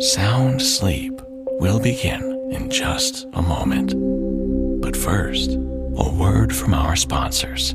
Sound sleep will begin in just a moment. But first, a word from our sponsors.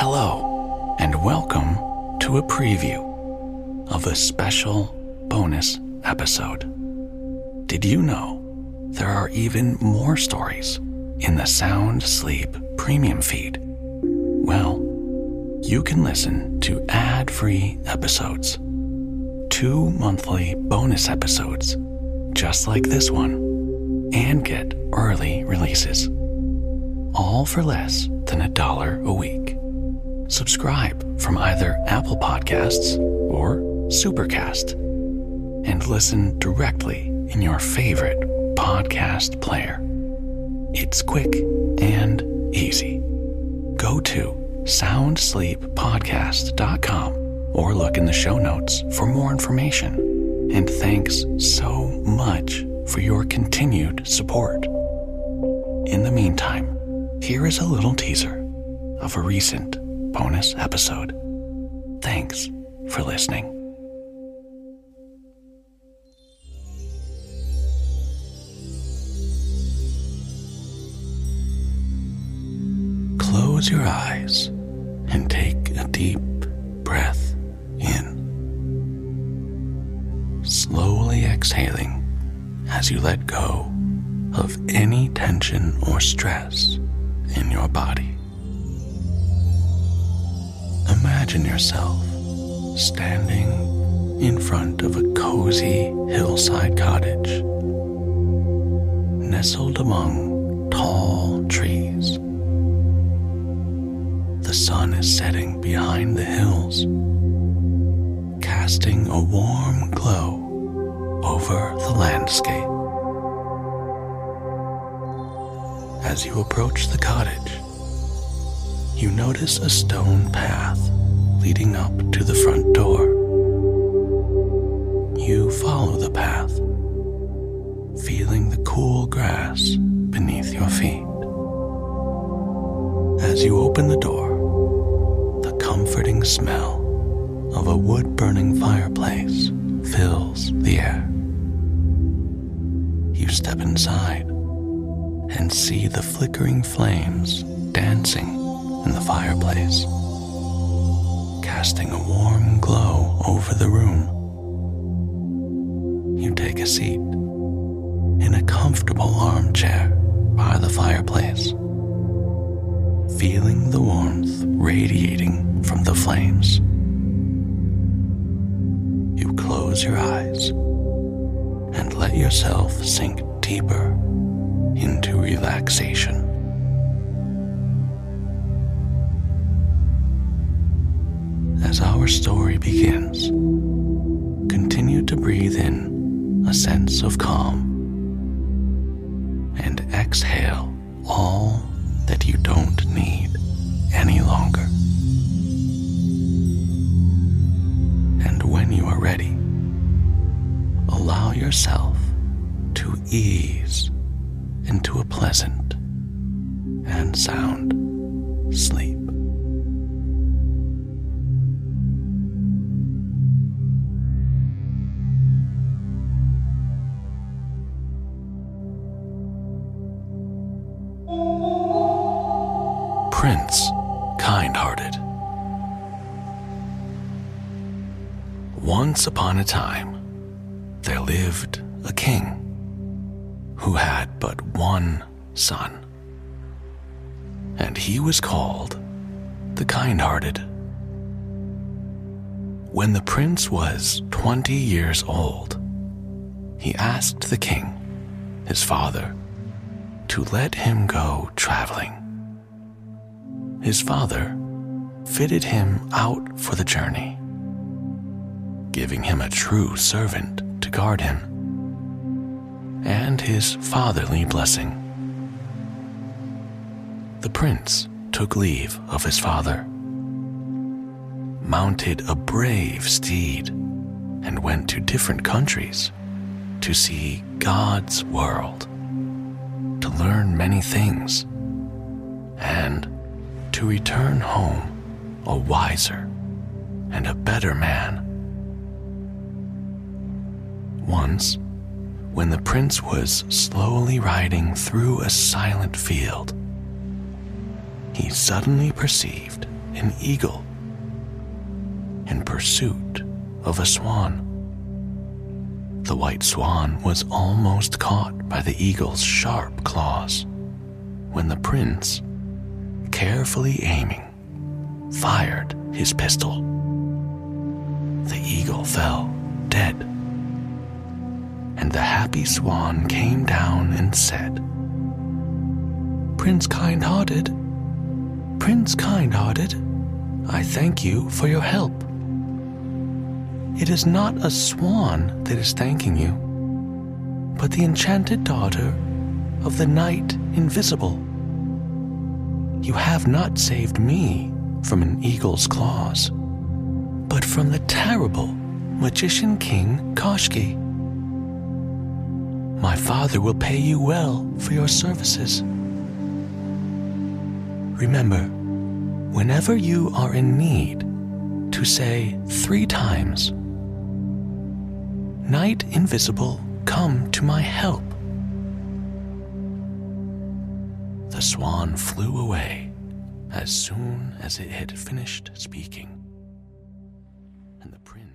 Hello, and welcome to a preview of a special bonus episode. Did you know there are even more stories in the Sound Sleep Premium feed? Well, you can listen to ad free episodes, two monthly bonus episodes, just like this one, and get early releases, all for less than a dollar a week subscribe from either Apple Podcasts or Supercast and listen directly in your favorite podcast player. It's quick and easy. Go to soundsleeppodcast.com or look in the show notes for more information. And thanks so much for your continued support. In the meantime, here is a little teaser of a recent bonus episode. Thanks for listening. Close your eyes and take a deep breath in. Slowly exhaling as you let go of any tension or stress in your body. Imagine yourself standing in front of a cozy hillside cottage, nestled among tall trees. The sun is setting behind the hills, casting a warm glow over the landscape. As you approach the cottage, you notice a stone path leading up to the front door. You follow the path, feeling the cool grass beneath your feet. As you open the door, the comforting smell of a wood burning fireplace fills the air. You step inside and see the flickering flames dancing in the fireplace, casting a warm glow over the room. You take a seat in a comfortable armchair by the fireplace, feeling the warmth radiating from the flames. You close your eyes and let yourself sink deeper into relaxation. As our story begins, continue to breathe in a sense of calm and exhale all that you don't need any longer. And when you are ready, allow yourself to ease into a pleasant and sound Prince Kindhearted. Once upon a time, there lived a king who had but one son, and he was called the kind hearted. When the prince was 20 years old, he asked the king, his father, to let him go traveling his father fitted him out for the journey, giving him a true servant to guard him, and his fatherly blessing. The prince took leave of his father, mounted a brave steed, and went to different countries to see God's world, to learn many things, and to return home a wiser and a better man. Once, when the prince was slowly riding through a silent field, he suddenly perceived an eagle in pursuit of a swan. The white swan was almost caught by the eagle's sharp claws when the prince, carefully aiming, fired his pistol. The eagle fell dead, and the happy swan came down and said, Prince Kind Hearted, Prince Kind Hearted, I thank you for your help. It is not a swan that is thanking you, but the enchanted daughter of the Knight Invisible. You have not saved me from an eagle's claws, but from the terrible magician king Koshki. My father will pay you well for your services. Remember, whenever you are in need, to say three times, Knight Invisible, come to my help. The swan flew away as soon as it had finished speaking, and the prince